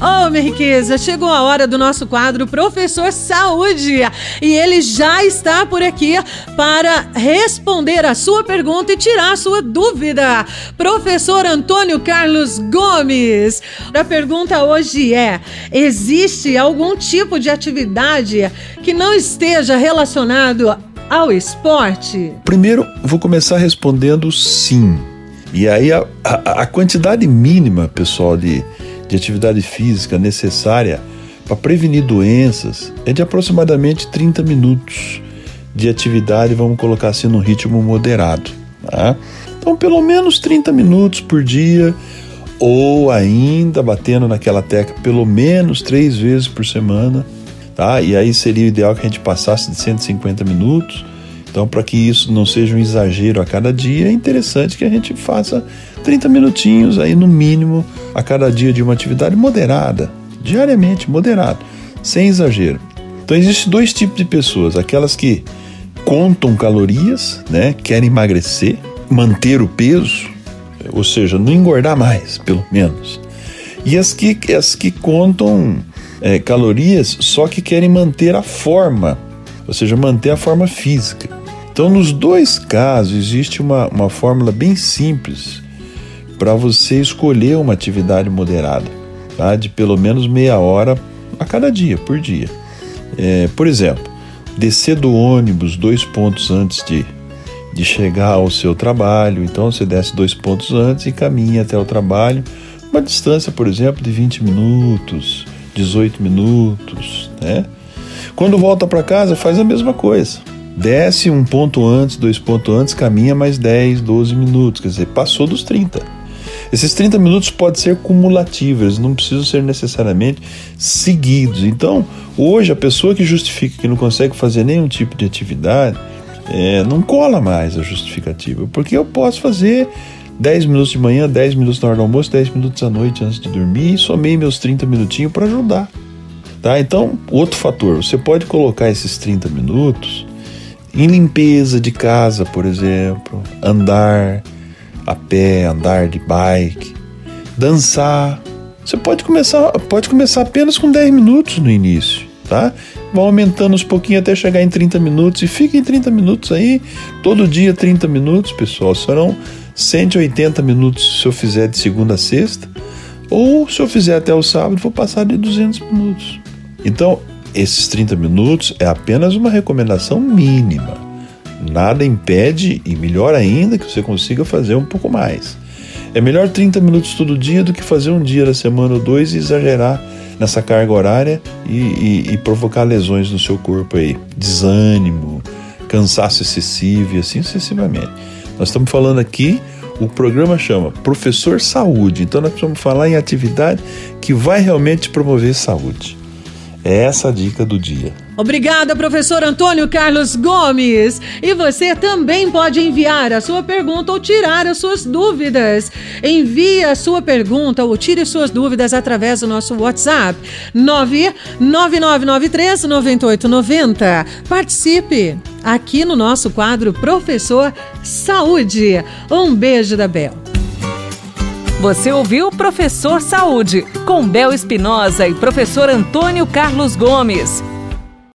Oh, minha riqueza, chegou a hora do nosso quadro Professor Saúde e ele já está por aqui para responder a sua pergunta e tirar a sua dúvida. Professor Antônio Carlos Gomes. A pergunta hoje é: existe algum tipo de atividade que não esteja relacionado ao esporte? Primeiro, vou começar respondendo sim. E aí a, a, a quantidade mínima, pessoal, de de atividade física necessária para prevenir doenças é de aproximadamente 30 minutos de atividade, vamos colocar assim, num ritmo moderado. Tá? Então, pelo menos 30 minutos por dia, ou ainda batendo naquela tecla, pelo menos três vezes por semana. Tá? E aí seria o ideal que a gente passasse de 150 minutos. Então, para que isso não seja um exagero a cada dia, é interessante que a gente faça 30 minutinhos aí no mínimo a cada dia de uma atividade moderada, diariamente, moderado, sem exagero. Então existem dois tipos de pessoas, aquelas que contam calorias, né, querem emagrecer, manter o peso, ou seja, não engordar mais, pelo menos. E as que, as que contam é, calorias só que querem manter a forma, ou seja, manter a forma física. Então, nos dois casos, existe uma, uma fórmula bem simples para você escolher uma atividade moderada, tá? de pelo menos meia hora a cada dia, por dia. É, por exemplo, descer do ônibus dois pontos antes de, de chegar ao seu trabalho. Então você desce dois pontos antes e caminha até o trabalho. Uma distância, por exemplo, de 20 minutos, 18 minutos. Né? Quando volta para casa, faz a mesma coisa. Desce um ponto antes, dois pontos antes, caminha mais 10, 12 minutos. Quer dizer, passou dos 30. Esses 30 minutos podem ser cumulativos, não precisam ser necessariamente seguidos. Então, hoje, a pessoa que justifica que não consegue fazer nenhum tipo de atividade, é, não cola mais a justificativa, porque eu posso fazer 10 minutos de manhã, 10 minutos na hora do almoço, 10 minutos à noite antes de dormir e somei meus 30 minutinhos para ajudar. Tá? Então, outro fator, você pode colocar esses 30 minutos em limpeza de casa, por exemplo, andar, a pé, andar de bike, dançar. Você pode começar, pode começar apenas com 10 minutos no início, tá? Vão aumentando uns pouquinho até chegar em 30 minutos e fica em 30 minutos aí, todo dia 30 minutos, pessoal. Serão 180 minutos se eu fizer de segunda a sexta, ou se eu fizer até o sábado, vou passar de 200 minutos. Então, esses 30 minutos é apenas uma recomendação mínima. Nada impede, e melhor ainda, que você consiga fazer um pouco mais. É melhor 30 minutos todo dia do que fazer um dia da semana ou dois e exagerar nessa carga horária e, e, e provocar lesões no seu corpo aí. Desânimo, cansaço excessivo e assim sucessivamente. Nós estamos falando aqui, o programa chama Professor Saúde, então nós precisamos falar em atividade que vai realmente promover saúde. É essa a dica do dia. Obrigada, professor Antônio Carlos Gomes. E você também pode enviar a sua pergunta ou tirar as suas dúvidas. Envie a sua pergunta ou tire suas dúvidas através do nosso WhatsApp 99993 9890. Participe aqui no nosso quadro Professor Saúde. Um beijo da Bel. Você ouviu Professor Saúde, com Bel Espinosa e professor Antônio Carlos Gomes.